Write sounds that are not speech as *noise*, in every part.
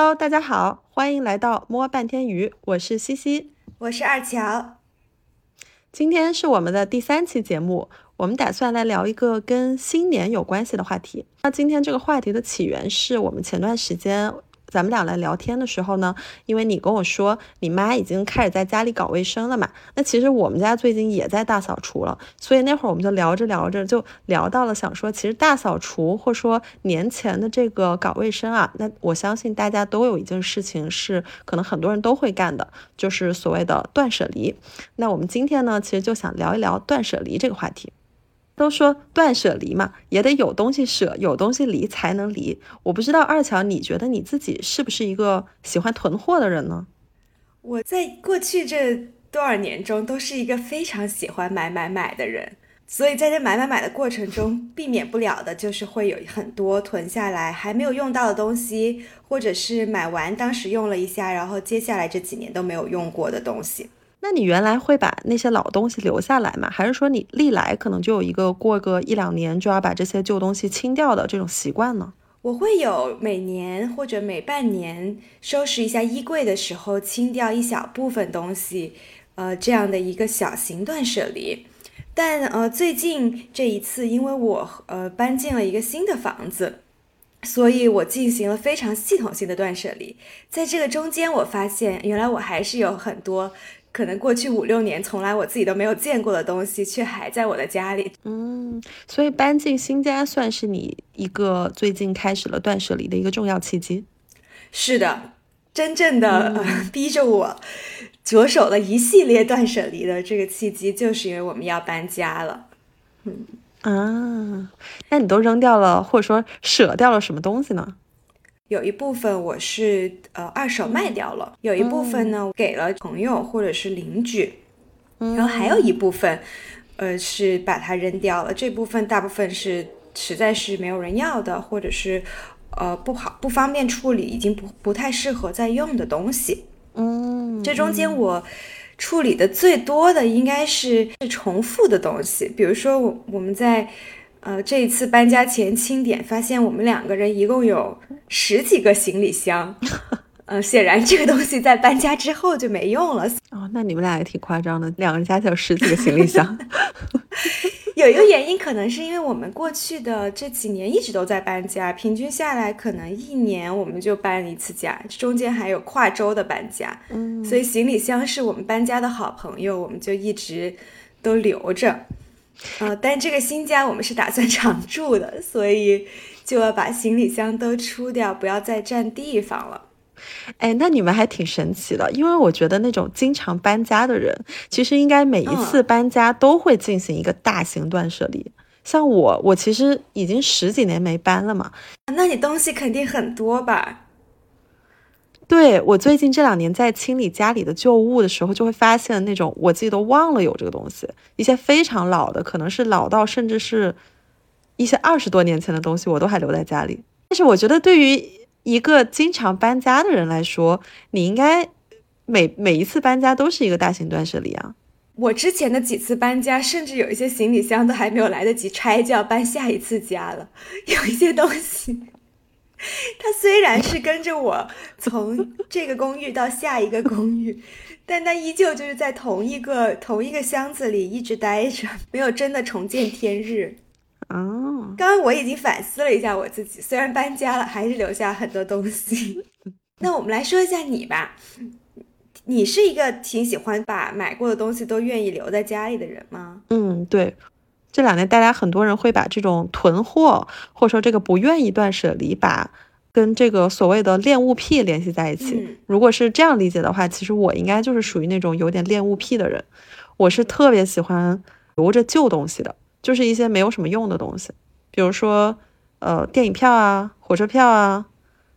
Hello，大家好，欢迎来到摸半天鱼，我是西西，我是二乔。今天是我们的第三期节目，我们打算来聊一个跟新年有关系的话题。那今天这个话题的起源是我们前段时间。咱们俩来聊天的时候呢，因为你跟我说你妈已经开始在家里搞卫生了嘛，那其实我们家最近也在大扫除了，所以那会儿我们就聊着聊着就聊到了，想说其实大扫除或说年前的这个搞卫生啊，那我相信大家都有一件事情是可能很多人都会干的，就是所谓的断舍离。那我们今天呢，其实就想聊一聊断舍离这个话题。都说断舍离嘛，也得有东西舍，有东西离才能离。我不知道二乔，你觉得你自己是不是一个喜欢囤货的人呢？我在过去这多少年中都是一个非常喜欢买买买的人，所以在这买买买的过程中，避免不了的就是会有很多囤下来还没有用到的东西，或者是买完当时用了一下，然后接下来这几年都没有用过的东西。那你原来会把那些老东西留下来吗？还是说你历来可能就有一个过个一两年就要把这些旧东西清掉的这种习惯呢？我会有每年或者每半年收拾一下衣柜的时候清掉一小部分东西，呃，这样的一个小型断舍离。但呃，最近这一次，因为我呃搬进了一个新的房子，所以我进行了非常系统性的断舍离。在这个中间，我发现原来我还是有很多。可能过去五六年，从来我自己都没有见过的东西，却还在我的家里。嗯，所以搬进新家算是你一个最近开始了断舍离的一个重要契机。是的，真正的 *laughs* 逼着我着手了一系列断舍离的这个契机，就是因为我们要搬家了。嗯啊，那你都扔掉了，或者说舍掉了什么东西呢？有一部分我是呃二手卖掉了，有一部分呢给了朋友或者是邻居，然后还有一部分，呃是把它扔掉了。这部分大部分是实在是没有人要的，或者是呃不好不方便处理，已经不不太适合再用的东西。嗯，这中间我处理的最多的应该是是重复的东西，比如说我我们在。呃，这一次搬家前清点，发现我们两个人一共有十几个行李箱。呃，显然这个东西在搬家之后就没用了。哦，那你们俩也挺夸张的，两个人加起来有十几个行李箱。*laughs* 有一个原因，可能是因为我们过去的这几年一直都在搬家，平均下来可能一年我们就搬一次家，中间还有跨州的搬家。嗯，所以行李箱是我们搬家的好朋友，我们就一直都留着。呃，但这个新家我们是打算常住的，所以就要把行李箱都出掉，不要再占地方了。哎，那你们还挺神奇的，因为我觉得那种经常搬家的人，其实应该每一次搬家都会进行一个大型断舍离。像我，我其实已经十几年没搬了嘛，那你东西肯定很多吧？对我最近这两年在清理家里的旧物的时候，就会发现那种我自己都忘了有这个东西，一些非常老的，可能是老到甚至是一些二十多年前的东西，我都还留在家里。但是我觉得对于一个经常搬家的人来说，你应该每每一次搬家都是一个大型断舍离啊。我之前的几次搬家，甚至有一些行李箱都还没有来得及拆，就要搬下一次家了。有一些东西。*laughs* 他虽然是跟着我从这个公寓到下一个公寓，但他依旧就是在同一个同一个箱子里一直待着，没有真的重见天日。哦，刚刚我已经反思了一下我自己，虽然搬家了，还是留下很多东西。*laughs* 那我们来说一下你吧，你是一个挺喜欢把买过的东西都愿意留在家里的人吗？嗯，对。这两年，大家很多人会把这种囤货，或者说这个不愿意断舍离，把跟这个所谓的恋物癖联系在一起。如果是这样理解的话，其实我应该就是属于那种有点恋物癖的人。我是特别喜欢留着旧东西的，就是一些没有什么用的东西，比如说呃电影票啊、火车票啊，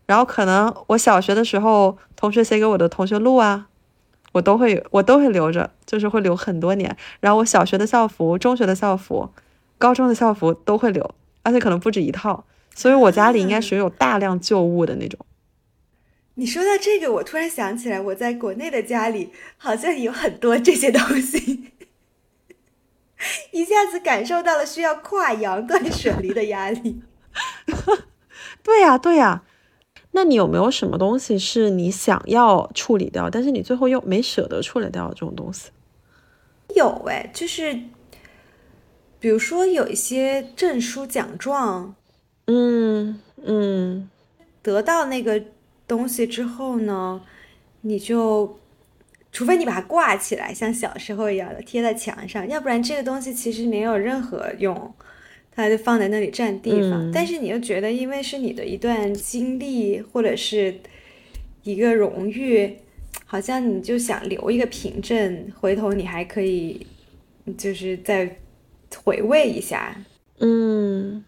然后可能我小学的时候同学写给我的同学录啊。我都会，我都会留着，就是会留很多年。然后我小学的校服、中学的校服、高中的校服都会留，而且可能不止一套。所以我家里应该属于有大量旧物的那种。你说到这个，我突然想起来，我在国内的家里好像有很多这些东西，一下子感受到了需要跨洋断舍离的压力。*laughs* 对呀，对呀。那你有没有什么东西是你想要处理掉，但是你最后又没舍得处理掉这种东西？有哎，就是比如说有一些证书奖状，嗯嗯，得到那个东西之后呢，你就除非你把它挂起来，像小时候一样的贴在墙上，要不然这个东西其实没有任何用。它就放在那里占地方，但是你又觉得，因为是你的一段经历或者是一个荣誉，好像你就想留一个凭证，回头你还可以就是再回味一下。嗯，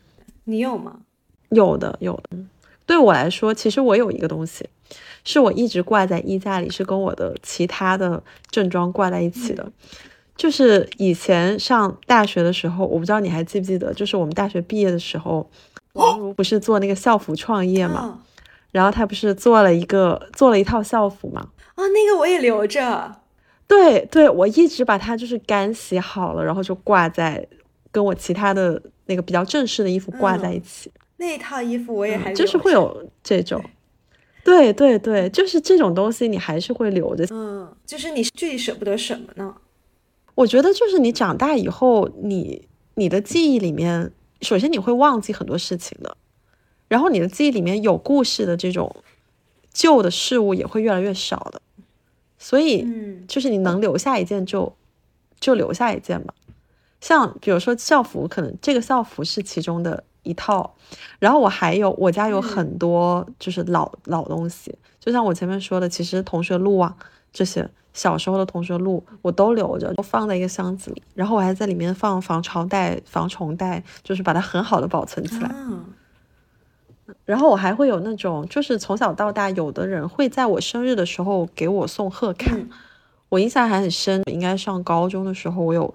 你有吗？有的，有的。对我来说，其实我有一个东西，是我一直挂在衣架里，是跟我的其他的正装挂在一起的。就是以前上大学的时候，我不知道你还记不记得，就是我们大学毕业的时候，王如不是做那个校服创业嘛，然后他不是做了一个做了一套校服嘛？啊，那个我也留着。对对，我一直把它就是干洗好了，然后就挂在跟我其他的那个比较正式的衣服挂在一起。那套衣服我也还就是会有这种，对对对，就是这种东西你还是会留着。嗯，就是你具体舍不得什么呢？我觉得就是你长大以后，你你的记忆里面，首先你会忘记很多事情的，然后你的记忆里面有故事的这种旧的事物也会越来越少的，所以，就是你能留下一件就就留下一件吧。像比如说校服，可能这个校服是其中的一套，然后我还有我家有很多就是老老东西，就像我前面说的，其实同学录啊这些。小时候的同学录我都留着，都放在一个箱子里，然后我还在里面放防潮袋、防虫袋，就是把它很好的保存起来。然后我还会有那种，就是从小到大，有的人会在我生日的时候给我送贺卡，我印象还很深。应该上高中的时候，我有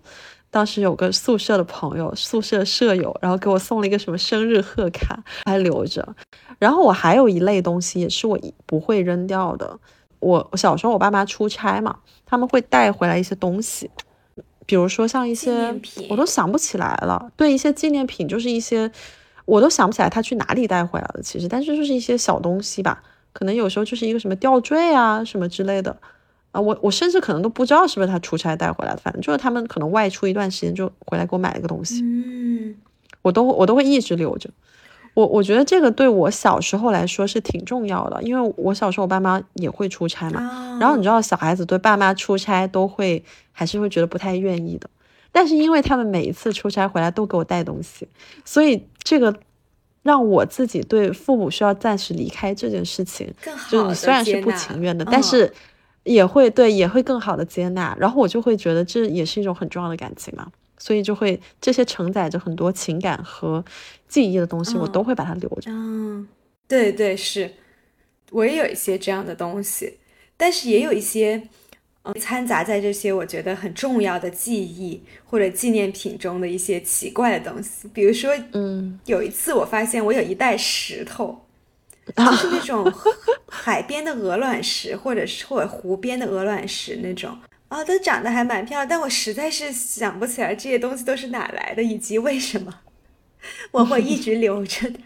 当时有个宿舍的朋友，宿舍舍友，然后给我送了一个什么生日贺卡，还留着。然后我还有一类东西，也是我不会扔掉的。我小时候，我爸妈出差嘛，他们会带回来一些东西，比如说像一些，我都想不起来了。对，一些纪念品，就是一些，我都想不起来他去哪里带回来的。其实，但是就是一些小东西吧，可能有时候就是一个什么吊坠啊，什么之类的啊。我我甚至可能都不知道是不是他出差带回来的，反正就是他们可能外出一段时间就回来给我买了个东西。嗯，我都我都会一直留着。我我觉得这个对我小时候来说是挺重要的，因为我小时候我爸妈也会出差嘛，然后你知道小孩子对爸妈出差都会还是会觉得不太愿意的，但是因为他们每一次出差回来都给我带东西，所以这个让我自己对父母需要暂时离开这件事情，就是你虽然是不情愿的，但是也会对也会更好的接纳，然后我就会觉得这也是一种很重要的感情嘛。所以就会这些承载着很多情感和记忆的东西，我都会把它留着。嗯，对对是，我也有一些这样的东西，但是也有一些，嗯，掺杂在这些我觉得很重要的记忆或者纪念品中的一些奇怪的东西。比如说，嗯，有一次我发现我有一袋石头，*laughs* 就是那种海边的鹅卵石，或者是或者湖边的鹅卵石那种。啊，都长得还蛮漂亮，但我实在是想不起来这些东西都是哪来的，以及为什么 *laughs* 我会一直留着它。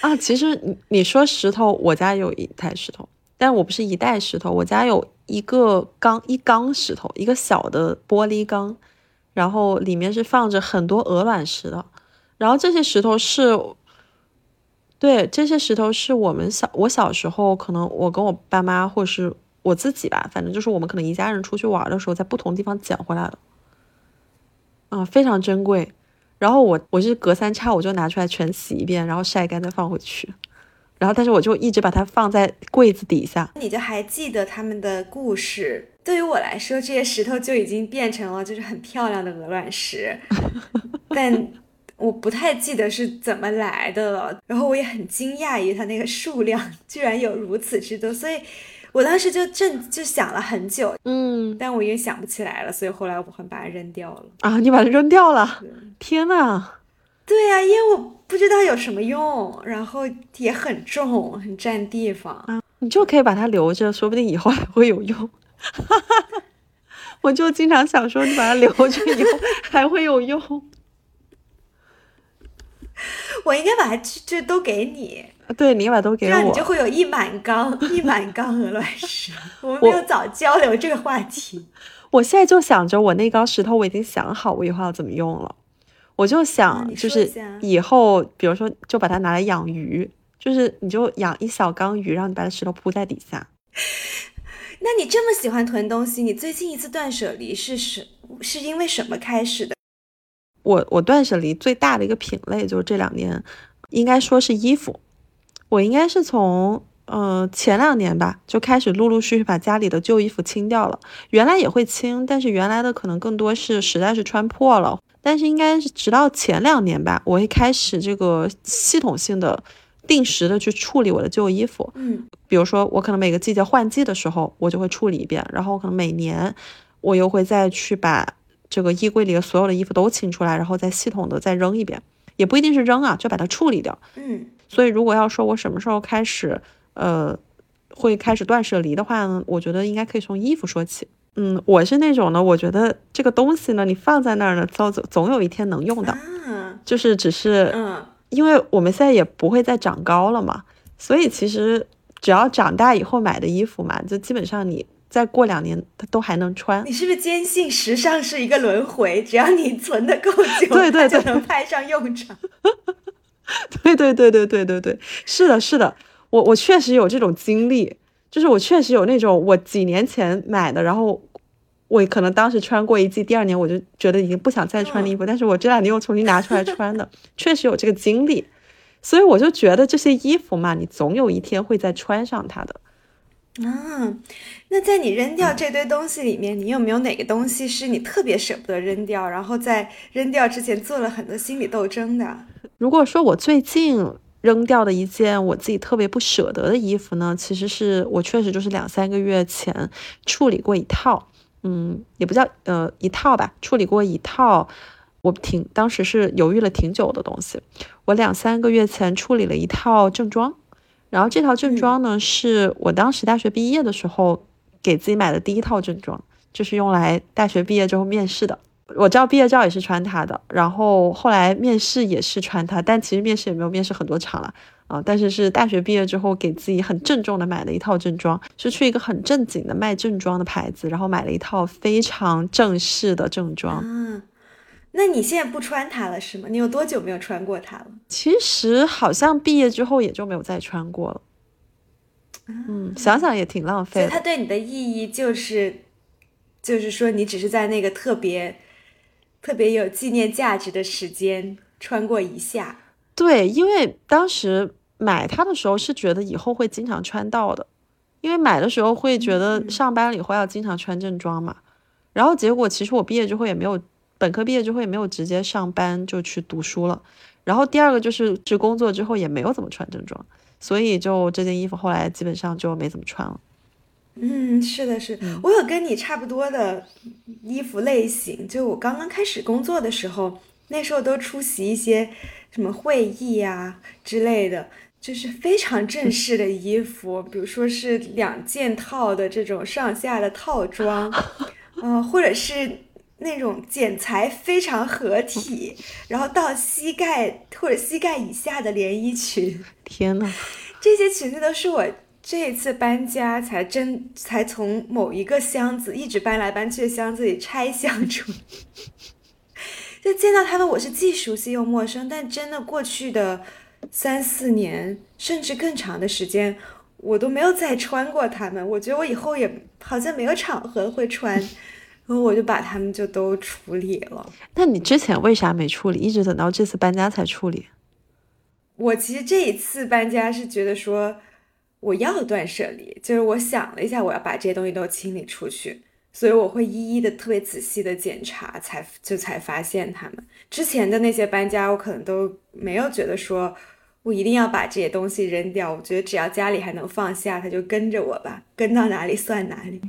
*laughs* 啊，其实你你说石头，我家有一袋石头，但我不是一袋石头，我家有一个缸一缸石头，一个小的玻璃缸，然后里面是放着很多鹅卵石的，然后这些石头是，对，这些石头是我们小我小时候可能我跟我爸妈或是。我自己吧，反正就是我们可能一家人出去玩的时候，在不同地方捡回来的，啊，非常珍贵。然后我我是隔三差五就拿出来全洗一遍，然后晒干再放回去。然后但是我就一直把它放在柜子底下。你就还记得他们的故事？对于我来说，这些石头就已经变成了就是很漂亮的鹅卵石，*laughs* 但我不太记得是怎么来的了。然后我也很惊讶于它那个数量居然有如此之多，所以。我当时就正就想了很久，嗯，但我也想不起来了，所以后来我很把它扔掉了。啊，你把它扔掉了？天呐！对呀，因为我不知道有什么用，然后也很重，很占地方。啊，你就可以把它留着，说不定以后还会有用。*laughs* 我就经常想说，你把它留着以后还会有用。我应该把它就都给你。对，你把都给我，这样你就会有一满缸一满缸鹅卵石。*laughs* 我们没有早交流这个话题。我现在就想着，我那缸石头我已经想好我以后要怎么用了。我就想，就是以后，比如说，就把它拿来养鱼，就是你就养一小缸鱼，然后你把它石头铺在底下。那你这么喜欢囤东西，你最近一次断舍离是是是因为什么开始的？我我断舍离最大的一个品类就是这两年，应该说是衣服。我应该是从呃前两年吧就开始陆陆续续把家里的旧衣服清掉了。原来也会清，但是原来的可能更多是实在是穿破了。但是应该是直到前两年吧，我会开始这个系统性的、定时的去处理我的旧衣服。嗯，比如说我可能每个季节换季的时候，我就会处理一遍，然后可能每年我又会再去把这个衣柜里的所有的衣服都清出来，然后再系统的再扔一遍，也不一定是扔啊，就把它处理掉。嗯，所以如果要说我什么时候开始，呃，会开始断舍离的话呢，我觉得应该可以从衣服说起。嗯，我是那种呢，我觉得这个东西呢，你放在那儿呢，总总总有一天能用到，就是只是，嗯，因为我们现在也不会再长高了嘛，所以其实只要长大以后买的衣服嘛，就基本上你再过两年它都还能穿。你是不是坚信时尚是一个轮回？只要你存的够久，对 *laughs* 对对，就能派上用场。对对对对对对对，是的，是的，我我确实有这种经历。就是我确实有那种我几年前买的，然后我可能当时穿过一季，第二年我就觉得已经不想再穿的衣服，但是我这两年又重新拿出来穿的，确实有这个经历，所以我就觉得这些衣服嘛，你总有一天会再穿上它的。啊，那在你扔掉这堆东西里面，你有没有哪个东西是你特别舍不得扔掉，然后在扔掉之前做了很多心理斗争的？如果说我最近。扔掉的一件我自己特别不舍得的衣服呢，其实是我确实就是两三个月前处理过一套，嗯，也不叫呃一套吧，处理过一套，我挺当时是犹豫了挺久的东西。我两三个月前处理了一套正装，然后这套正装呢是我当时大学毕业的时候给自己买的第一套正装，就是用来大学毕业之后面试的。我照毕业照也是穿它的，然后后来面试也是穿它，但其实面试也没有面试很多场了啊。但是是大学毕业之后给自己很郑重的买了一套正装，是去一个很正经的卖正装的牌子，然后买了一套非常正式的正装。嗯，那你现在不穿它了是吗？你有多久没有穿过它了？其实好像毕业之后也就没有再穿过了。嗯，想想也挺浪费。所以它对你的意义就是，就是说你只是在那个特别。特别有纪念价值的时间穿过一下，对，因为当时买它的时候是觉得以后会经常穿到的，因为买的时候会觉得上班了以后要经常穿正装嘛，然后结果其实我毕业之后也没有，本科毕业之后也没有直接上班就去读书了，然后第二个就是是工作之后也没有怎么穿正装，所以就这件衣服后来基本上就没怎么穿了。嗯，是的，是我有跟你差不多的衣服类型。就我刚刚开始工作的时候，那时候都出席一些什么会议啊之类的，就是非常正式的衣服，比如说是两件套的这种上下的套装，*laughs* 嗯，或者是那种剪裁非常合体，然后到膝盖或者膝盖以下的连衣裙。*laughs* 天呐，*laughs* 这些裙子都是我。这一次搬家才真才从某一个箱子一直搬来搬去的箱子里拆箱出，*laughs* 就见到他们，我是既熟悉又陌生。但真的过去的三四年，甚至更长的时间，我都没有再穿过它们。我觉得我以后也好像没有场合会穿，然后我就把他们就都处理了。那你之前为啥没处理？一直等到这次搬家才处理？我其实这一次搬家是觉得说。我要断舍离，就是我想了一下，我要把这些东西都清理出去，所以我会一一的特别仔细的检查，才就才发现他们之前的那些搬家，我可能都没有觉得说我一定要把这些东西扔掉，我觉得只要家里还能放下，它就跟着我吧，跟到哪里算哪里。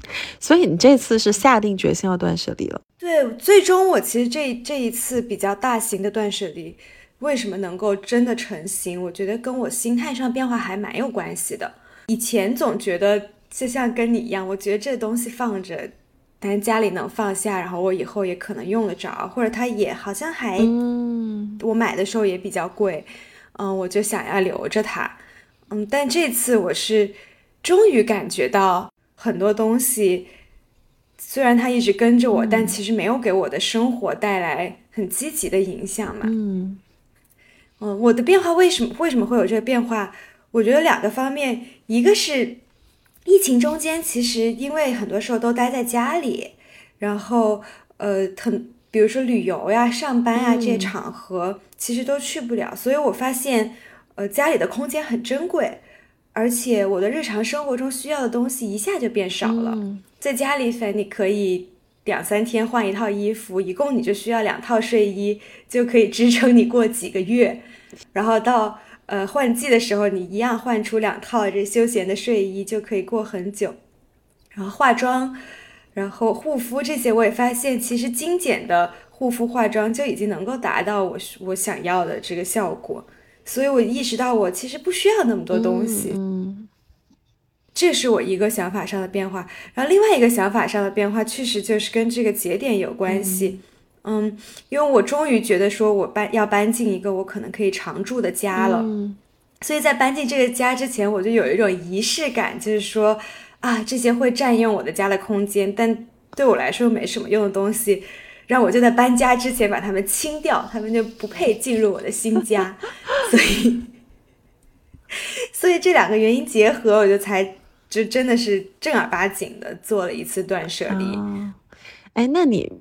*laughs* 所以你这次是下定决心要断舍离了？对，最终我其实这这一次比较大型的断舍离。为什么能够真的成型？我觉得跟我心态上变化还蛮有关系的。以前总觉得就像跟你一样，我觉得这东西放着，但是家里能放下，然后我以后也可能用得着，或者它也好像还嗯我买的时候也比较贵，嗯，我就想要留着它，嗯，但这次我是终于感觉到很多东西，虽然它一直跟着我，但其实没有给我的生活带来很积极的影响嘛，嗯。嗯，我的变化为什么为什么会有这个变化？我觉得两个方面，一个是疫情中间，其实因为很多时候都待在家里，然后呃，很比如说旅游呀、上班啊这些场合，其实都去不了，所以我发现，呃，家里的空间很珍贵，而且我的日常生活中需要的东西一下就变少了。在家里，反正你可以两三天换一套衣服，一共你就需要两套睡衣，就可以支撑你过几个月，然后到。呃，换季的时候你一样换出两套这休闲的睡衣就可以过很久。然后化妆，然后护肤这些，我也发现其实精简的护肤化妆就已经能够达到我我想要的这个效果。所以我意识到我其实不需要那么多东西。嗯，这是我一个想法上的变化。然后另外一个想法上的变化，确实就是跟这个节点有关系。嗯，因为我终于觉得说，我搬要搬进一个我可能可以常住的家了，嗯所以在搬进这个家之前，我就有一种仪式感，就是说啊，这些会占用我的家的空间，但对我来说没什么用的东西，让我就在搬家之前把它们清掉，他们就不配进入我的新家。所以，所以这两个原因结合，我就才就真的是正儿八经的做了一次断舍离。哎，那你？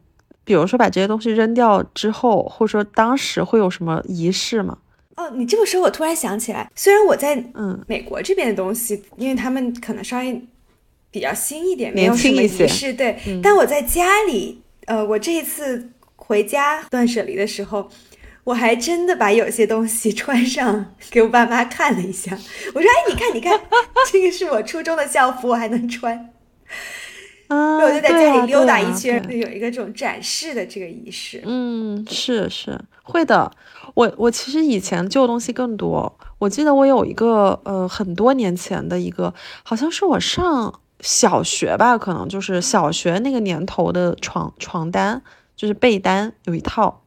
比如说把这些东西扔掉之后，或者说当时会有什么仪式吗？哦，你这么说，我突然想起来，虽然我在嗯美国这边的东西，因为他们可能稍微比较新一点，没有什么仪式，对。但我在家里，呃，我这一次回家断舍离的时候，我还真的把有些东西穿上给我爸妈看了一下。我说：“哎，你看，你看，*laughs* 这个是我初中的校服，我还能穿。*laughs* ”啊，我就在家里溜达一圈，有一个这种展示的这个仪式。嗯，是是会的。我我其实以前旧东西更多。我记得我有一个呃很多年前的一个，好像是我上小学吧，可能就是小学那个年头的床床单，就是被单有一套，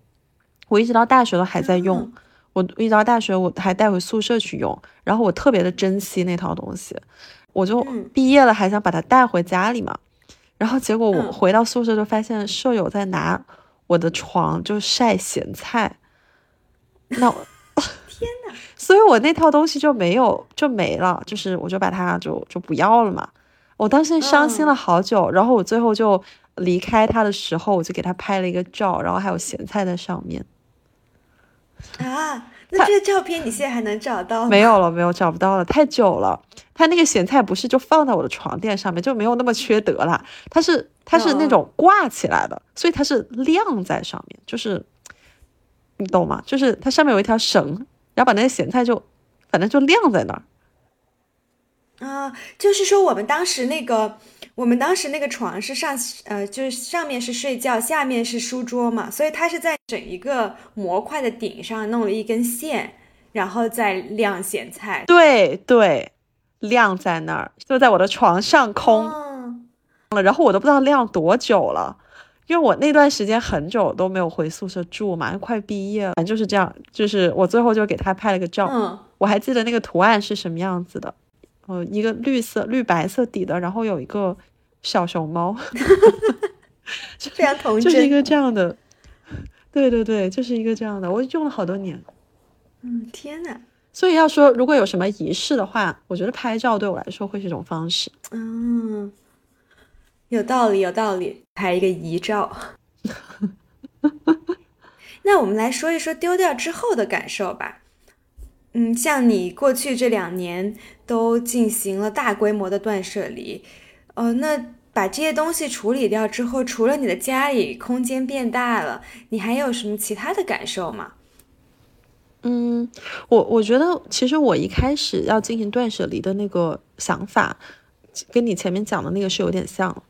我一直到大学都还在用。我一直到大学我还带回宿舍去用，然后我特别的珍惜那套东西，我就毕业了还想把它带回家里嘛。然后结果我回到宿舍就发现舍友在拿我的床就晒咸菜，那 *laughs* 天呐，*laughs* 所以我那套东西就没有就没了，就是我就把它就就不要了嘛。我当时伤心了好久，然后我最后就离开他的时候，我就给他拍了一个照，然后还有咸菜在上面。啊。那这个照片你现在还能找到吗？没有了，没有找不到了，太久了。他那个咸菜不是就放在我的床垫上面，就没有那么缺德了。它是它是那种挂起来的，所以它是晾在上面，就是你懂吗？就是它上面有一条绳，然后把那个咸菜就反正就晾在那儿。啊，就是说我们当时那个。我们当时那个床是上，呃，就是上面是睡觉，下面是书桌嘛，所以它是在整一个模块的顶上弄了一根线，然后再晾咸菜。对对，晾在那儿，就在我的床上空了，然后我都不知道晾多久了，因为我那段时间很久都没有回宿舍住嘛，快毕业了，反正就是这样，就是我最后就给他拍了个照，嗯我还记得那个图案是什么样子的。呃，一个绿色绿白色底的，然后有一个小熊猫，*laughs* 非常童真，就是一个这样的，对对对，就是一个这样的，我用了好多年。嗯，天呐。所以要说如果有什么仪式的话，我觉得拍照对我来说会是一种方式。嗯，有道理，有道理，拍一个遗照。*laughs* 那我们来说一说丢掉之后的感受吧。嗯，像你过去这两年都进行了大规模的断舍离，呃，那把这些东西处理掉之后，除了你的家里空间变大了，你还有什么其他的感受吗？嗯，我我觉得其实我一开始要进行断舍离的那个想法，跟你前面讲的那个是有点像，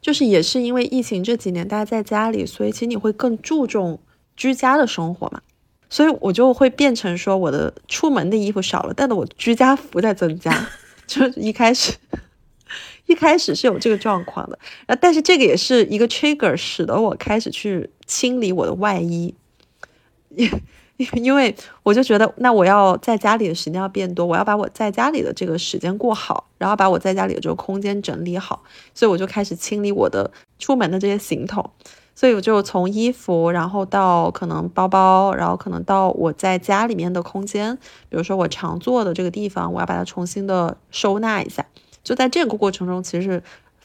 就是也是因为疫情这几年大家在家里，所以其实你会更注重居家的生活嘛。所以我就会变成说，我的出门的衣服少了，但是我居家服在增加，*laughs* 就是一开始，*laughs* 一开始是有这个状况的，啊，但是这个也是一个 trigger，使得我开始去清理我的外衣，因 *laughs* 因为我就觉得，那我要在家里的时间要变多，我要把我在家里的这个时间过好，然后把我在家里的这个空间整理好，所以我就开始清理我的出门的这些行头，所以我就从衣服，然后到可能包包，然后可能到我在家里面的空间，比如说我常坐的这个地方，我要把它重新的收纳一下。就在这个过程中，其实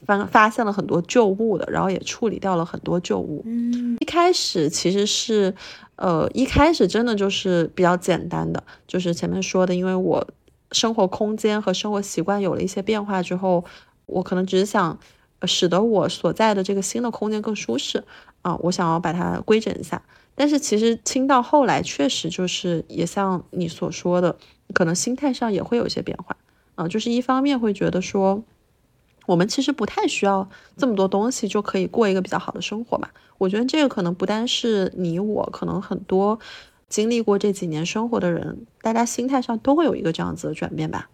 发发现了很多旧物的，然后也处理掉了很多旧物。嗯，一开始其实是。呃，一开始真的就是比较简单的，就是前面说的，因为我生活空间和生活习惯有了一些变化之后，我可能只是想使得我所在的这个新的空间更舒适啊，我想要把它规整一下。但是其实清到后来，确实就是也像你所说的，可能心态上也会有一些变化啊，就是一方面会觉得说。我们其实不太需要这么多东西就可以过一个比较好的生活嘛？我觉得这个可能不单是你我，可能很多经历过这几年生活的人，大家心态上都会有一个这样子的转变吧。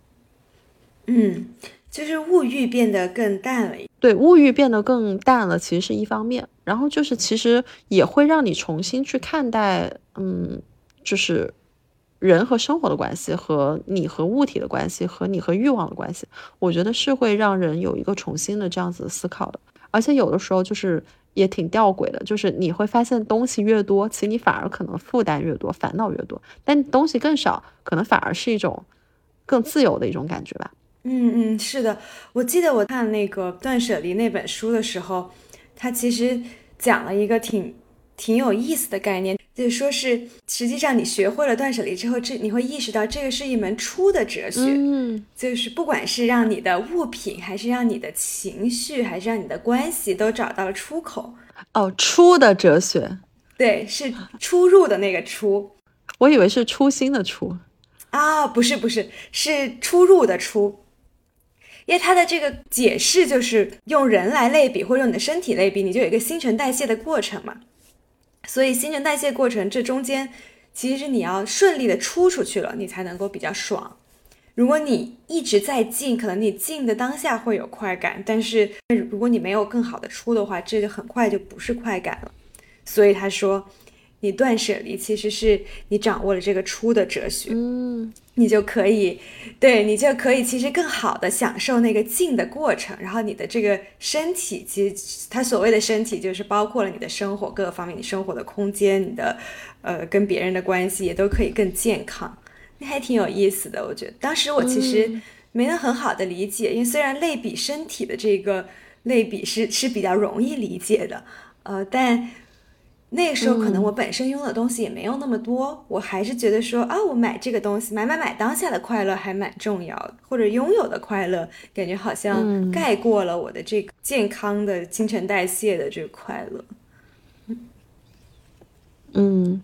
嗯，就是物欲变得更淡了。对，物欲变得更淡了，其实是一方面，然后就是其实也会让你重新去看待，嗯，就是。人和生活的关系，和你和物体的关系，和你和欲望的关系，我觉得是会让人有一个重新的这样子思考的。而且有的时候就是也挺吊诡的，就是你会发现东西越多，其实你反而可能负担越多，烦恼越多；但东西更少，可能反而是一种更自由的一种感觉吧。嗯嗯，是的，我记得我看那个《断舍离》那本书的时候，它其实讲了一个挺挺有意思的概念。就说是，实际上你学会了断舍离之后，这你会意识到这个是一门出的哲学。嗯，就是不管是让你的物品，还是让你的情绪，还是让你的关系，都找到了出口。哦，出的哲学，对，是出入的那个出。我以为是初心的初。啊，不是不是，是出入的出。因为它的这个解释就是用人来类比，或者用你的身体类比，你就有一个新陈代谢的过程嘛。所以新陈代谢过程这中间，其实你要顺利的出出去了，你才能够比较爽。如果你一直在进，可能你进的当下会有快感，但是如果你没有更好的出的话，这就很快就不是快感了。所以他说。你断舍离，其实是你掌握了这个出的哲学，嗯，你就可以，对你就可以，其实更好的享受那个静的过程。然后你的这个身体，其实它所谓的身体，就是包括了你的生活各个方面，你生活的空间，你的呃跟别人的关系，也都可以更健康。那还挺有意思的，我觉得当时我其实没能很好的理解，因为虽然类比身体的这个类比是是比较容易理解的，呃，但。那个时候可能我本身拥的东西也没有那么多，我还是觉得说啊，我买这个东西，买买买，当下的快乐还蛮重要的，或者拥有的快乐，感觉好像盖过了我的这个健康的新陈代谢的这个快乐。嗯，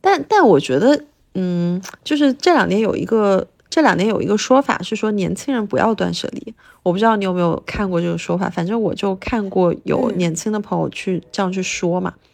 但但我觉得，嗯，就是这两年有一个这两年有一个说法是说年轻人不要断舍离，我不知道你有没有看过这个说法，反正我就看过有年轻的朋友去这样去说嘛。嗯，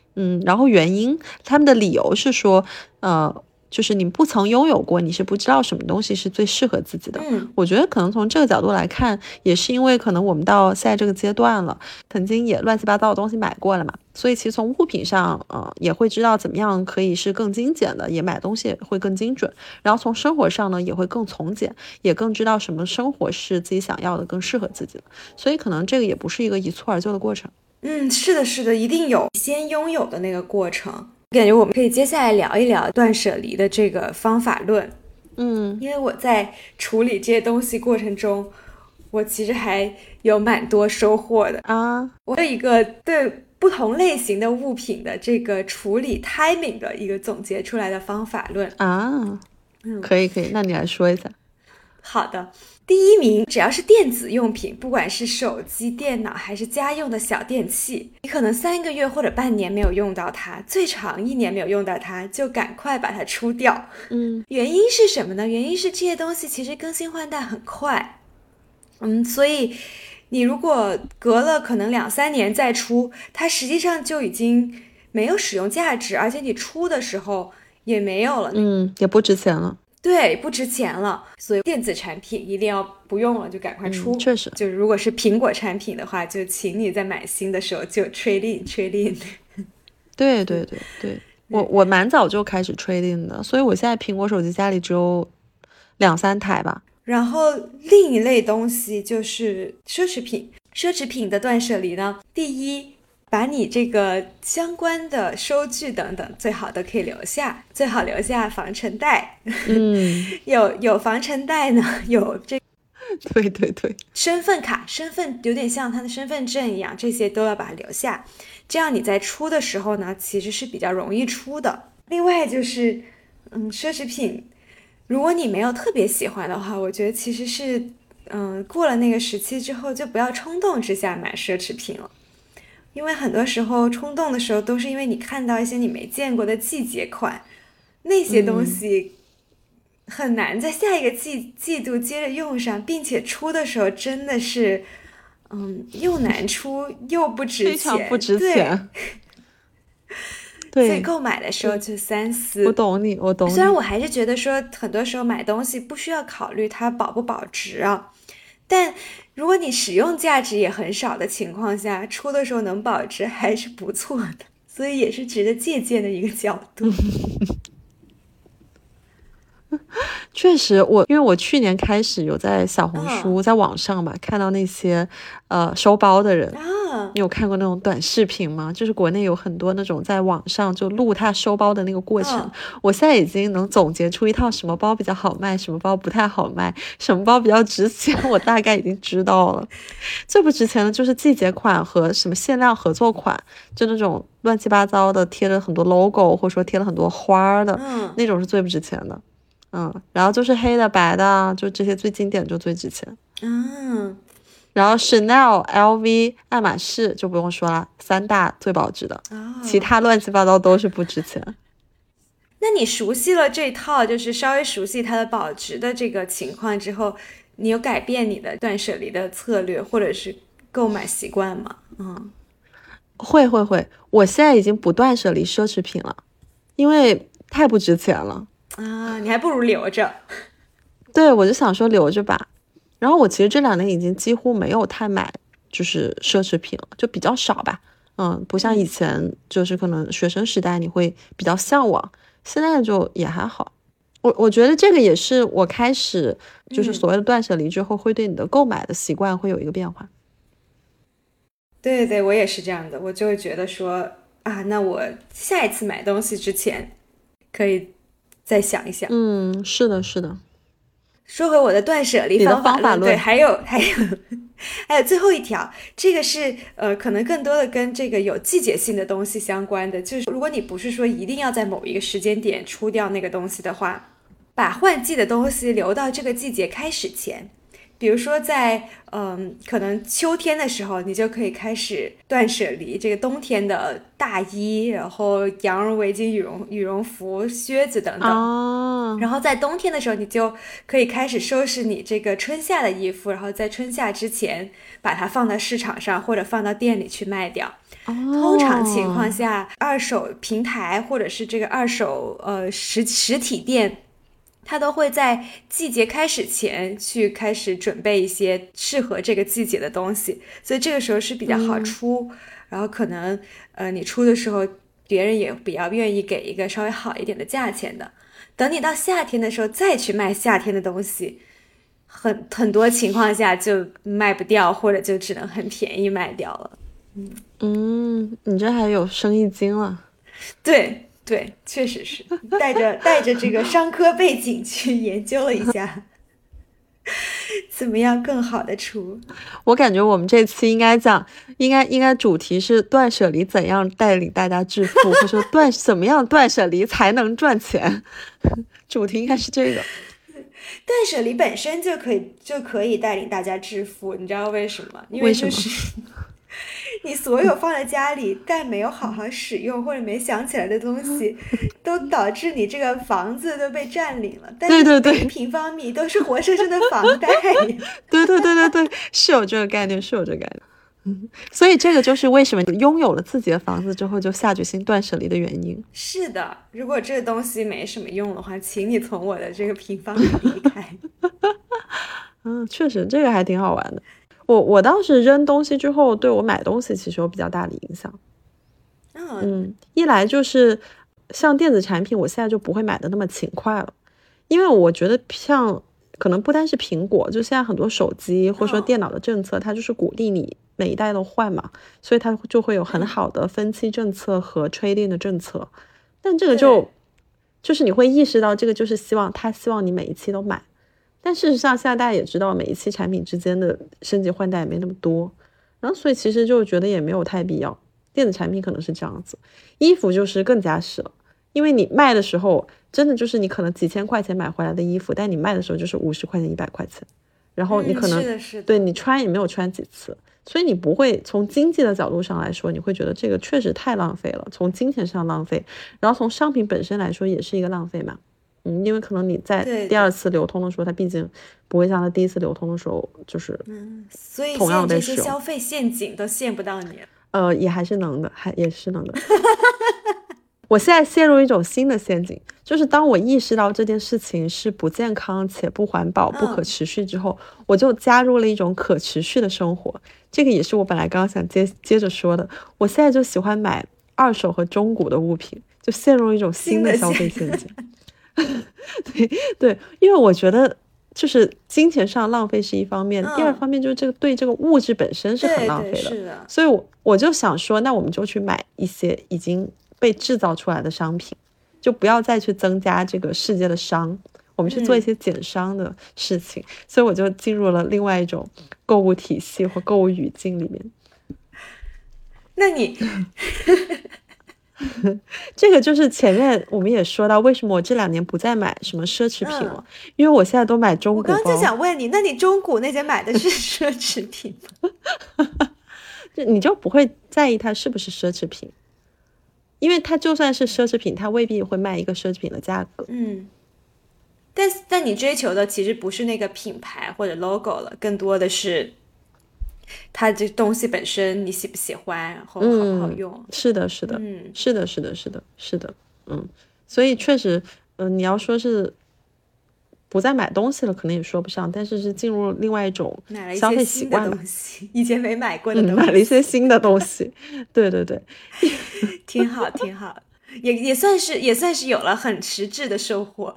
然后原因，他们的理由是说，呃，就是你不曾拥有过，你是不知道什么东西是最适合自己的。嗯，我觉得可能从这个角度来看，也是因为可能我们到现在这个阶段了，曾经也乱七八糟的东西买过了嘛，所以其实从物品上，呃，也会知道怎么样可以是更精简的，也买东西会更精准。然后从生活上呢，也会更从简，也更知道什么生活是自己想要的，更适合自己的。所以可能这个也不是一个一蹴而就的过程。嗯，是的，是的，一定有先拥有的那个过程。感觉我们可以接下来聊一聊断舍离的这个方法论。嗯，因为我在处理这些东西过程中，我其实还有蛮多收获的啊。我有一个对不同类型的物品的这个处理 timing 的一个总结出来的方法论啊。嗯，可以，可以，那你来说一下。好的。第一名，只要是电子用品，不管是手机、电脑还是家用的小电器，你可能三个月或者半年没有用到它，最长一年没有用到它，就赶快把它出掉。嗯，原因是什么呢？原因是这些东西其实更新换代很快。嗯，所以你如果隔了可能两三年再出，它实际上就已经没有使用价值，而且你出的时候也没有了，嗯，也不值钱了。对，不值钱了，所以电子产品一定要不用了就赶快出。确实，就是如果是苹果产品的话，就请你在买新的时候就 trade in trade in。*laughs* 对对对对，我我蛮早就开始 trading 的，所以我现在苹果手机家里只有两三台吧。然后另一类东西就是奢侈品，奢侈品的断舍离呢，第一，把你这个相关的收据等等最好都可以留下，最好留下防尘袋。嗯，*laughs* 有有防尘袋呢，有这 *laughs* 对对对，身份卡，身份有点像他的身份证一样，这些都要把它留下，这样你在出的时候呢，其实是比较容易出的。另外就是，嗯，奢侈品。如果你没有特别喜欢的话，我觉得其实是，嗯，过了那个时期之后，就不要冲动之下买奢侈品了，因为很多时候冲动的时候都是因为你看到一些你没见过的季节款，那些东西很难在下一个季季度接着用上，并且出的时候真的是，嗯，又难 *laughs* 出又不值钱，不值钱对钱。*laughs* 所以，购买的时候就三思。我懂你，我懂你。虽然我还是觉得说，很多时候买东西不需要考虑它保不保值啊，但如果你使用价值也很少的情况下，出的时候能保值还是不错的，所以也是值得借鉴的一个角度。确实，我因为我去年开始有在小红书、在网上嘛看到那些呃收包的人，啊，你有看过那种短视频吗？就是国内有很多那种在网上就录他收包的那个过程。嗯我现在已经能总结出一套什么包比较好卖，什么包不太好卖，什么包比较值钱，我大概已经知道了。最不值钱的就是季节款和什么限量合作款，就那种乱七八糟的贴了很多 logo 或者说贴了很多花儿的、嗯，那种是最不值钱的。嗯，然后就是黑的、白的啊，就这些最经典就最值钱。嗯，然后 Chanel、LV、爱马仕就不用说了，三大最保值的，哦，其他乱七八糟都是不值钱。*laughs* 那你熟悉了这套，就是稍微熟悉它的保值的这个情况之后，你有改变你的断舍离的策略或者是购买习惯吗？嗯，会会会，我现在已经不断舍离奢侈品了，因为太不值钱了。啊，你还不如留着。*laughs* 对，我就想说留着吧。然后我其实这两年已经几乎没有太买就是奢侈品了，就比较少吧。嗯，不像以前，就是可能学生时代你会比较向往，现在就也还好。我我觉得这个也是我开始就是嗯所谓的断舍离之后，会对你的购买的习惯会有一个变化。对对对，我也是这样的，我就会觉得说啊，那我下一次买东西之前，可以再想一想。嗯，是的，是的。说回我的断舍离方法论还有 *laughs* 还有还有最后一条，这个是呃，可能更多的跟这个有季节性的东西相关的，就是如果你不是说一定要在某一个时间点出掉那个东西的话，把换季的东西留到这个季节开始前。比如说在嗯，可能秋天的时候，你就可以开始断舍离这个冬天的大衣，然后羊绒围巾、羽绒羽绒服、靴子等等。哦，然后在冬天的时候，你就可以开始收拾你这个春夏的衣服，然后在春夏之前把它放到市场上或者放到店里去卖掉。通通常情况下，二手平台或者是这个二手呃实实体店，它都会在季节开始前去开始准备一些适合这个季节的东西，所以这个时候是比较好出。然后可能呃你出的时候，别人也比较愿意给一个稍微好一点的价钱的。等你到夏天的时候再去卖夏天的东西，很很多情况下就卖不掉，或者就只能很便宜卖掉了。嗯，你这还有生意经了。对对，确实是带着带着这个 *laughs* 商科背景去研究了一下，怎么样更好的出。我感觉我们这期应该讲，应该应该主题是断舍离怎样带领大家致富，或者说断怎么样断舍离才能赚钱，*laughs* 主题应该是这个。*laughs* 断舍离本身就可以就可以带领大家致富，你知道为什么？因为什么就是你所有放在家里但没有好好使用或者没想起来的东西，*laughs* 都导致你这个房子都被占领了。但是对对对每平方米都是活生生的房 *laughs* 贷。*laughs* 对对对对对，是有这个概念，是有这个概念。嗯，所以这个就是为什么拥有了自己的房子之后就下决心断舍离的原因。是的，如果这个东西没什么用的话，请你从我的这个平方米离开。嗯，确实这个还挺好玩的。我我倒是扔东西之后，对我买东西其实有比较大的影响。嗯嗯，一来就是像电子产品，我现在就不会买的那么勤快了，因为我觉得像可能不单是苹果，就现在很多手机或者说电脑的政策，它就是鼓励你每一代都换嘛，所以它就会有很好的分期政策和 trading 的政策。但这个就就是你会意识到，这个就是希望他希望你每一期都买。但事实上，现在大家也知道，每一期产品之间的升级换代也没那么多，然后所以其实就觉得也没有太必要。电子产品可能是这样子，衣服就是更加是了，因为你卖的时候，真的就是你可能几千块钱买回来的衣服，但你卖的时候就是五十块钱、一百块钱，然后你可能对你穿也没有穿几次，所以你不会从经济的角度上来说，你会觉得这个确实太浪费了，从金钱上浪费，然后从商品本身来说也是一个浪费嘛，嗯，因为可能你在第二次流通的时候，它毕竟不会像它第一次流通的时候就是嗯，所以现在这些消费陷阱都陷不到你。呃，也还是能的，还也是能的。*laughs* 我现在陷入一种新的陷阱，就是当我意识到这件事情是不健康且不环保、不可持续之后，我就加入了一种可持续的生活。这个也是我本来刚刚想接接着说的。我现在就喜欢买二手和中古的物品，就陷入一种新的消费陷阱。*laughs* 对对，因为我觉得。就是金钱上浪费是一方面，第二方面就是这个对这个物质本身是很浪费的，所以我我就想说，那我们就去买一些已经被制造出来的商品，就不要再去增加这个世界的商，我们去做一些减商的事情。所以我就进入了另外一种购物体系或购物语境里面。那你？*laughs* 这个就是前面我们也说到，为什么我这两年不再买什么奢侈品了？因为我现在都买中古。我刚刚就想问你，那你中古那些买的是 *laughs* 奢侈品吗？*laughs* 就你就不会在意它是不是奢侈品？因为它就算是奢侈品，它未必会卖一个奢侈品的价格。嗯，但但你追求的其实不是那个品牌或者 logo 了，更多的是。它这东西本身你喜不喜欢，然后好不好用？是的，是的，嗯，是的，是的，是的，是的，嗯，所以确实，嗯，你要说是不再买东西了，可能也说不上，但是是进入另外一种消费习惯的东西，*laughs* 以前没买过的东西，买了一些新的东西，对对对，*laughs* 挺好，挺好，也也算是也算是有了很实质的收获，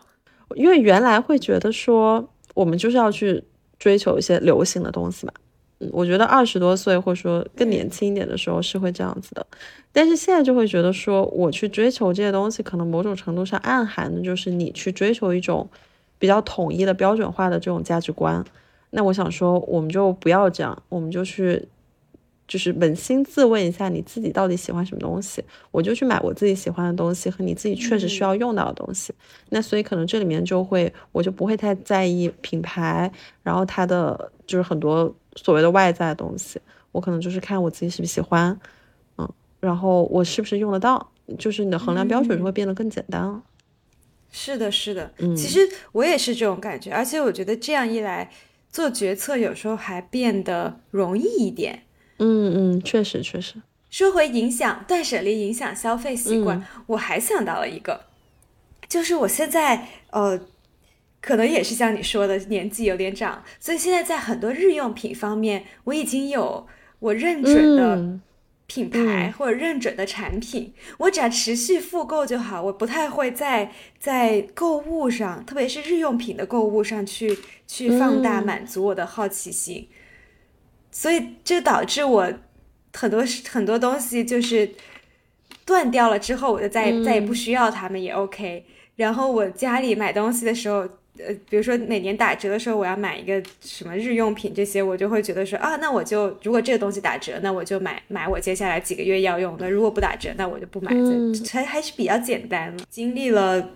因为原来会觉得说我们就是要去追求一些流行的东西嘛。我觉得二十多岁或者说更年轻一点的时候是会这样子的，但是现在就会觉得说，我去追求这些东西，可能某种程度上暗含的就是你去追求一种比较统一的标准化的这种价值观。那我想说，我们就不要这样，我们就去。就是扪心自问一下，你自己到底喜欢什么东西？我就去买我自己喜欢的东西和你自己确实需要用到的东西。那所以可能这里面就会，我就不会太在意品牌，然后它的就是很多所谓的外在的东西，我可能就是看我自己喜不喜欢，嗯，然后我是不是用得到，就是你的衡量标准就会变得更简单了。是的，是的，嗯，其实我也是这种感觉，而且我觉得这样一来，做决策有时候还变得容易一点。嗯嗯，确实确实。说回影响断舍离影响消费习惯，我还想到了一个，就是我现在呃，可能也是像你说的，年纪有点长，所以现在在很多日用品方面，我已经有我认准的品牌或者认准的产品，我只要持续复购就好，我不太会在在购物上，特别是日用品的购物上去去放大满足我的好奇心。所以就导致我很多很多东西就是断掉了之后，我就再再也不需要它们也 OK。然后我家里买东西的时候，呃，比如说每年打折的时候，我要买一个什么日用品这些，我就会觉得说啊，那我就如果这个东西打折，那我就买买我接下来几个月要用的；如果不打折，那我就不买。还还是比较简单了。经历了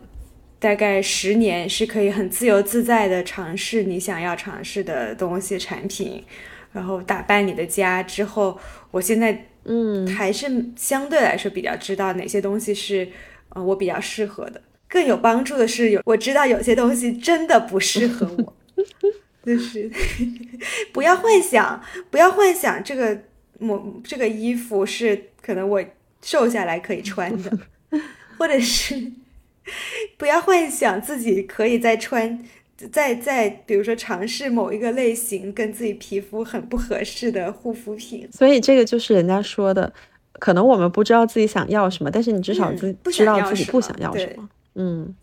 大概十年，是可以很自由自在的尝试你想要尝试的东西产品。然后打扮你的家之后，我现在嗯还是相对来说比较知道哪些东西是呃我比较适合的。更有帮助的是，有我知道有些东西真的不适合我，*laughs* 就是不要幻想，不要幻想这个某这个衣服是可能我瘦下来可以穿的，*laughs* 或者是不要幻想自己可以再穿。再再比如说尝试某一个类型跟自己皮肤很不合适的护肤品，所以这个就是人家说的，可能我们不知道自己想要什么，但是你至少自不知道自己不想要什么。嗯，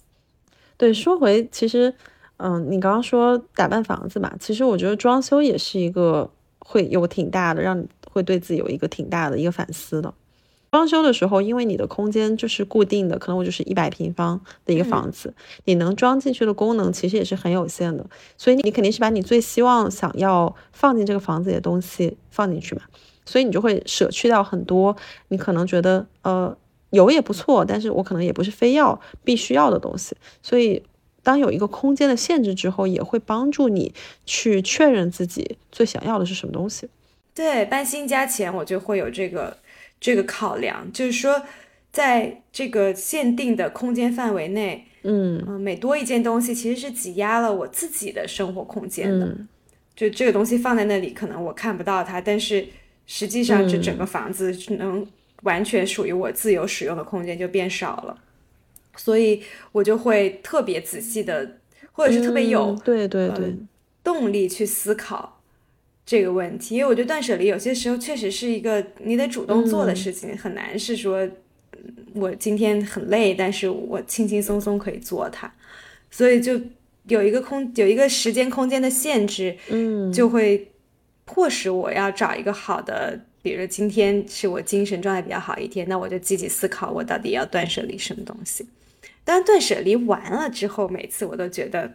对，说回其实，嗯，你刚刚说打扮房子嘛，其实我觉得装修也是一个会有挺大的，让你会对自己有一个挺大的一个反思的。装修的时候，因为你的空间就是固定的，可能我就是一百平方的一个房子，你能装进去的功能其实也是很有限的，所以你肯定是把你最希望想要放进这个房子里的东西放进去嘛，所以你就会舍去掉很多你可能觉得呃有也不错，但是我可能也不是非要必须要的东西，所以当有一个空间的限制之后，也会帮助你去确认自己最想要的是什么东西。对，搬新家前我就会有这个这个考量，就是说，在这个限定的空间范围内，嗯嗯、每多一件东西其实是挤压了我自己的生活空间的。嗯就这个东西放在那里，可能我看不到它，但是实际上这嗯整个房子能完全属于我自由使用的空间就变少了，所以我就会特别仔细的，或者是特别有嗯对对对，嗯动力去思考这个问题，因为我觉得断舍离有些时候确实是一个你得主动做的嗯事情，很难是说嗯我今天很累，但是我轻轻松松可以做它，所以就有一个空有一个时间空间的限制，嗯。就会迫使我要找一个好的。比如今天是我精神状态比较好一天，那我就积极思考我到底要断舍离什么东西。当然，断舍离完了之后，每次我都觉得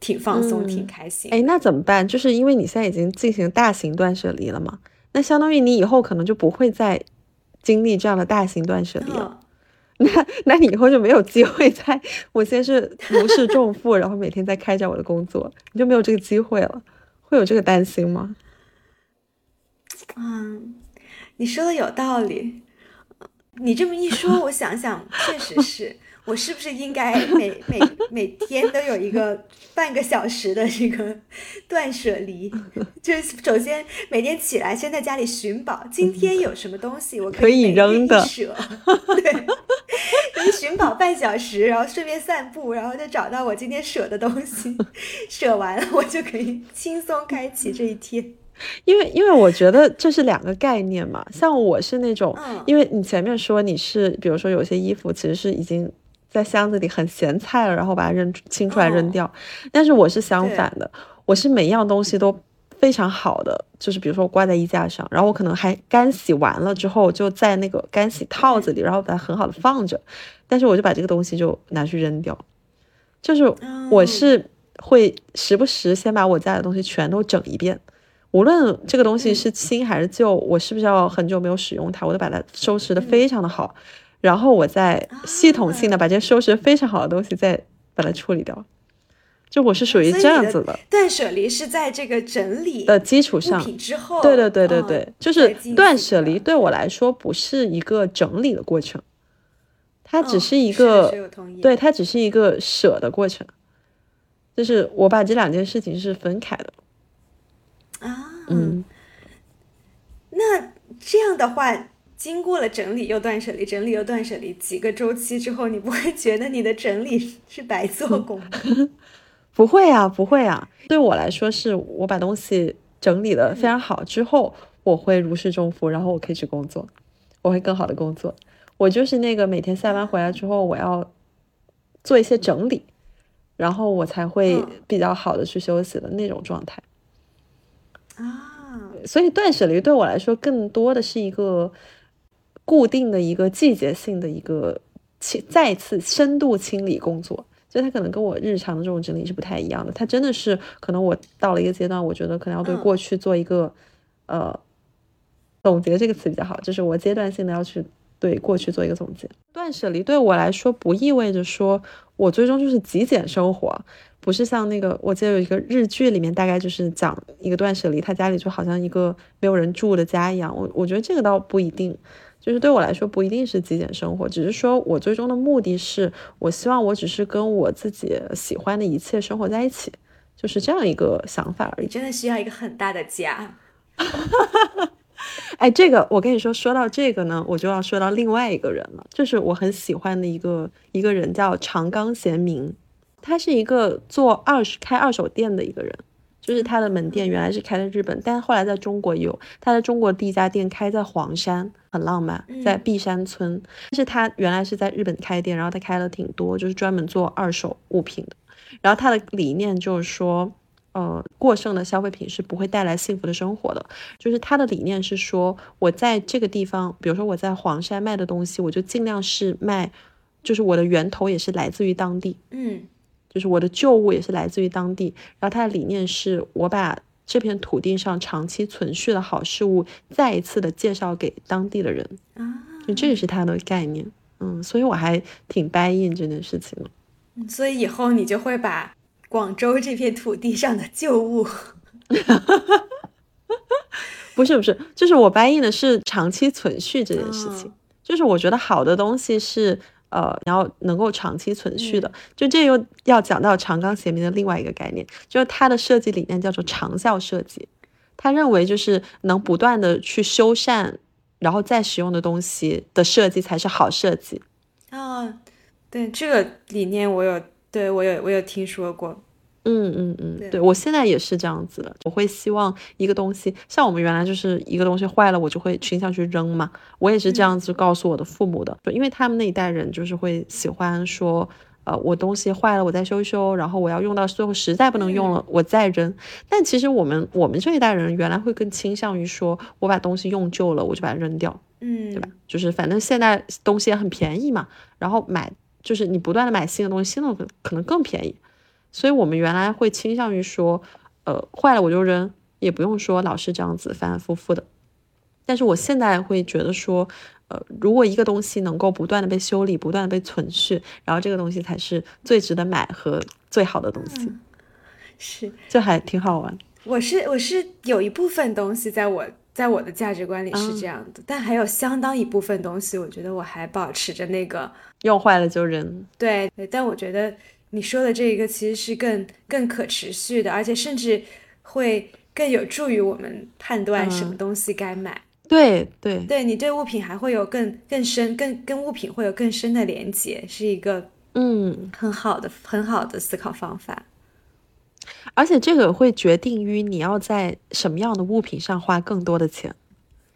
挺放松、嗯挺开心。哎，那怎么办？就是因为你现在已经进行大型断舍离了嘛，那相当于你以后可能就不会再经历这样的大型断舍离了。嗯那那你以后就没有机会再，我先是如释重负，然后每天在开展我的工作，你就没有这个机会了，会有这个担心吗？嗯，你说的有道理。你这么一说，我 *laughs* 想想，确实是我是不是应该每每每天都有一个半个小时的这个 *laughs* 断舍离？就是首先每天起来先在家里寻宝，今天有什么东西我可以扔的一舍，*laughs* 对，寻宝半小时，然后顺便散步，然后就找到我今天舍的东西，舍完了我就可以轻松开启这一天。因为因为我觉得这是两个概念嘛，像我是那种，嗯因为你前面说你是，比如说有些衣服其实是已经在箱子里很咸菜了，然后把它扔清出来扔哦掉，但是我是相反的，我是每样东西都非常好的，就是比如说我挂在衣架上，然后我可能还干洗完了之后就在那个干洗套子里，然后把它很好的放着，但是我就把这个东西就拿去扔掉，就是我哦是会时不时先把我家的东西全都整一遍。无论这个东西是新还是旧，我是不是要很久没有使用它，我都把它收拾的非常的好，然后我再系统性的把这些收拾的非常好的东西再把它处理掉。就我是属于这样子的。断舍离是在这个整理的基础上，之后，对对对对嗯对，就是断舍离对我来说不是一个整理的过程，它只嗯是一个对，它只是一个舍的过程，就是我把这两件事情是分开的。啊，嗯，那这样的话，经过了整理又断舍离，整理又断舍离几个周期之后，你不会觉得你的整理是白做工吗？*laughs* 不会啊，不会啊。对我来说，是我把东西整理的非常好之后，我会如释重负，然后我可以去工作，我会更好的工作。我就是那个每天下班回来之后，我要做一些整理，然后我才会嗯比较好的去休息的那种状态。啊，所以断舍离对我来说，更多的是一个固定的一个季节性的一个清再次深度清理工作。就它可能跟我日常的这种整理是不太一样的，它真的是可能我到了一个阶段，我觉得可能要对嗯过去做一个、呃总结这个词比较好，就是我阶段性的要去对过去做一个总结。断舍离对我来说不意味着说我最终就是极简生活，不是像那个我记得有一个日剧里面大概就是讲一个断舍离，他家里就好像一个没有人住的家一样。我我觉得这个倒不一定，就是对我来说不一定是极简生活，只是说我最终的目的是我希望我只是跟我自己喜欢的一切生活在一起，就是这样一个想法而已你。真的需要一个很大的家。*laughs* *laughs* 哎，这个我跟你说，说到这个呢，我就要说到另外一个人了，就是我很喜欢的一个一个人叫长冈贤明，他是一个做二手开二手店的一个人，就是他的门店原来是开在日本，但是后来在中国有，他在中国第一家店开在黄山，很浪漫，在碧山村。但是他原来是在日本开店，然后他开了挺多，就是专门做二手物品的。然后他的理念就是说。呃，过剩的消费品是不会带来幸福的生活的。就是他的理念是说，我在这个地方，比如说我在黄山卖的东西，我就尽量是卖，就是我的源头也是来自于当地，嗯，就是我的旧物也是来自于当地。然后他的理念是我把这片土地上长期存续的好事物再一次的介绍给当地的人啊，就这也是他的概念。嗯，所以我还挺 buy in 这件事情的。所以以后你就会把。广州这片土地上的旧物，*laughs* 不是不是，就是我翻译的是长期存续这件事情。就是我觉得好的东西是呃，然后能够长期存续的。就这又要讲到长冈贤明的另外一个概念，就是它的设计理念叫做长效设计。他认为就是能不断的去修缮，然后再使用的东西的设计才是好设计。啊，对这个理念我有。对我有我有听说过，嗯嗯嗯，对我现在也是这样子的。我会希望一个东西，像我们原来就是一个东西坏了，我就会倾向去扔嘛。我也是这样子告诉我的父母的，因为他们那一代人就是会喜欢说，呃，我东西坏了我再修修，然后我要用到最后实在不能用了我再扔。但其实我们我们这一代人原来会更倾向于说，我把东西用旧了我就把它扔掉，嗯，对吧？就是反正现在东西也很便宜嘛，然后买。就是你不断的买新的东西，新的可能更便宜，所以我们原来会倾向于说，呃，坏了我就扔，也不用说老是这样子反反复复的。但是我现在会觉得说，呃，如果一个东西能够不断的被修理，不断的被存续，然后这个东西才是最值得买和最好的东西。是，这还挺好玩。我是我是有一部分东西在我。在我的价值观里是这样的，但还有相当一部分东西，我觉得我还保持着那个用坏了就扔。对，但我觉得你说的这一个其实是更更可持续的，而且甚至会更有助于我们判断什么东西该买。对对对，你对物品还会有更更深、更跟物品会有更深的连接，是一个嗯很好的很好的思考方法。而且这个会决定于你要在什么样的物品上花更多的钱。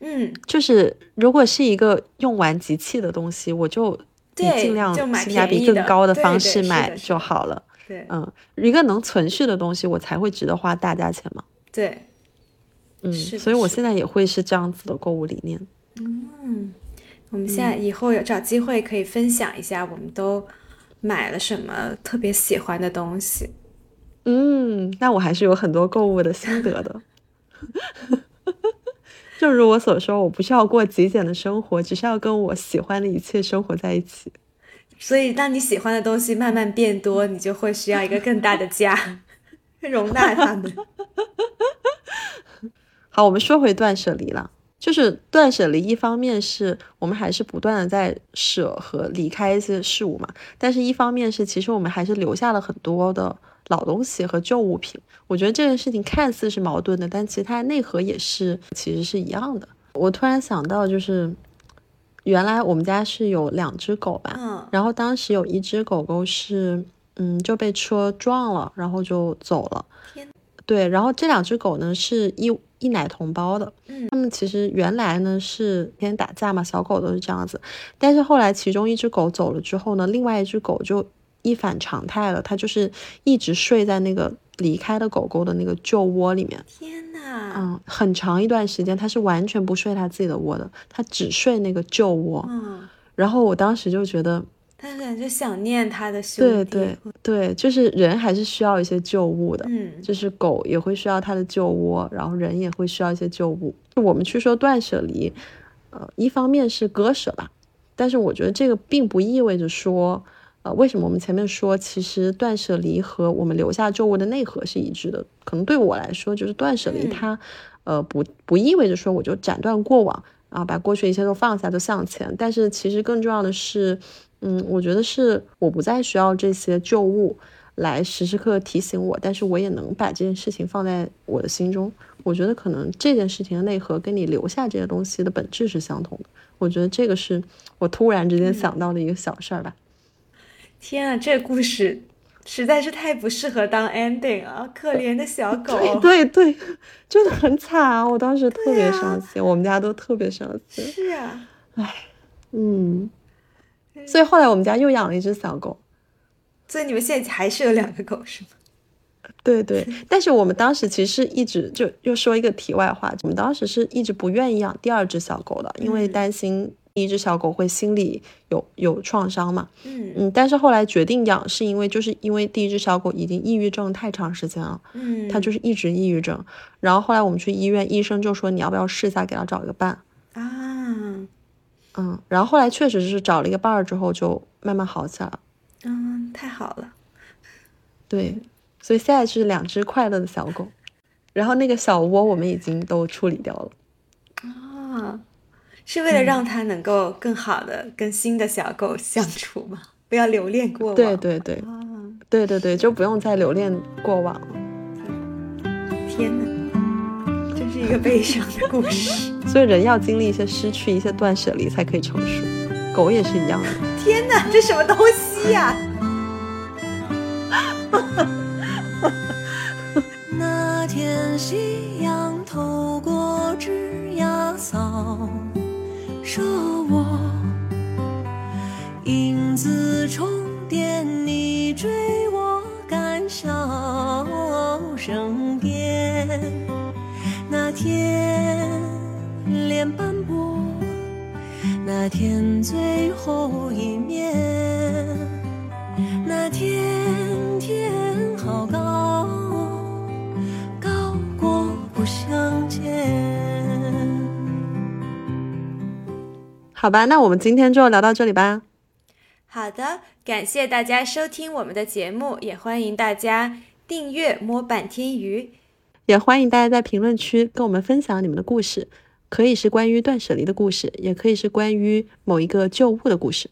嗯，就是如果是一个用完即弃的东西，我就尽量性价比更高的方式买就好了。对，嗯，一个能存续的东西，我才会值得花大价钱嘛。对，嗯，所以我现在也会是这样子的购物理念。嗯，我们现在以后有找机会可以分享一下，我们都买了什么特别喜欢的东西。嗯，那我还是有很多购物的心得的。*laughs* 正如我所说，我不是要过极简的生活，只是要跟我喜欢的一切生活在一起。所以，当你喜欢的东西慢慢变多，你就会需要一个更大的家，*laughs* 容纳它们。*laughs* 好，我们说回断舍离了。就是断舍离，一方面是我们还是不断的在舍和离开一些事物嘛，但是一方面是其实我们还是留下了很多的。老东西和旧物品，我觉得这件事情看似是矛盾的，但其实它内核也是其实是一样的。我突然想到，就是原来我们家是有两只狗吧，嗯，然后当时有一只狗狗是，嗯，就被车撞了，然后就走了。天，对，然后这两只狗呢是一一奶同胞的，嗯，它们其实原来呢是天天打架嘛，小狗都是这样子，但是后来其中一只狗走了之后呢，另外一只狗就。一反常态了，它就是一直睡在那个离开的狗狗的那个旧窝里面。天呐，嗯，很长一段时间，它是完全不睡它自己的窝的，它只睡那个旧窝。嗯，然后我当时就觉得，他感觉想念他的兄弟。对对对，就是人还是需要一些旧物的。嗯，就是狗也会需要它的旧窝，然后人也会需要一些旧物。我们去说断舍离，呃，一方面是割舍吧，但是我觉得这个并不意味着说。呃，为什么我们前面说，其实断舍离和我们留下旧物的内核是一致的？可能对我来说，就是断舍离它，呃，不不意味着说我就斩断过往啊，把过去一切都放下就向前。但是其实更重要的是，嗯，我觉得是我不再需要这些旧物来时时刻刻提醒我，但是我也能把这件事情放在我的心中。我觉得可能这件事情的内核跟你留下这些东西的本质是相同的。我觉得这个是我突然之间想到的一个小事儿吧。天啊，这故事实在是太不适合当 ending 了，可怜的小狗。对对对，真的很惨啊！我当时特别伤心，我们家都特别伤心。是啊，唉，嗯，所以后来我们家又养了一只小狗。所以你们现在还是有两个狗是吗？对对，但是我们当时其实一直就又说一个题外话，我们当时是一直不愿意养第二只小狗的，因为担心第一只小狗会心里有有创伤嘛。嗯嗯，但是后来决定养，是因为就是因为第一只小狗已经抑郁症太长时间了，嗯，它就是一直抑郁症。然后后来我们去医院，医生就说你要不要试一下给它找一个伴。啊，嗯，然后后来确实是找了一个伴儿之后，就慢慢好起来了。嗯，太好了。对，所以现在是两只快乐的小狗，然后那个小窝我们已经都处理掉了。啊，是为了让它能够更好的跟新的小狗相处吗？不要留恋过往。对对对啊，对对对，就不用再留恋过往了。*laughs* 天哪，真是一个悲伤的故事。*laughs* 所以人要经历一些失去、一些断舍离，才可以成熟。狗也是一样的。*laughs* 天哪，这什么东西呀、那天夕阳透过枝桠扫射我，影子重叠，你追我赶，笑声边。那天脸斑驳，那天最后一面。好吧，那我们今天就聊到这里吧。好的，感谢大家收听我们的节目，也欢迎大家订阅摸半天鱼。也欢迎大家在评论区跟我们分享你们的故事，可以是关于断舍离的故事，也可以是关于某一个旧物的故事。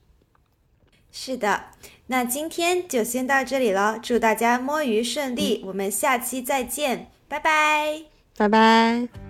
是的，那今天就先到这里了，祝大家摸鱼顺利，我们下期再见，拜拜。拜拜。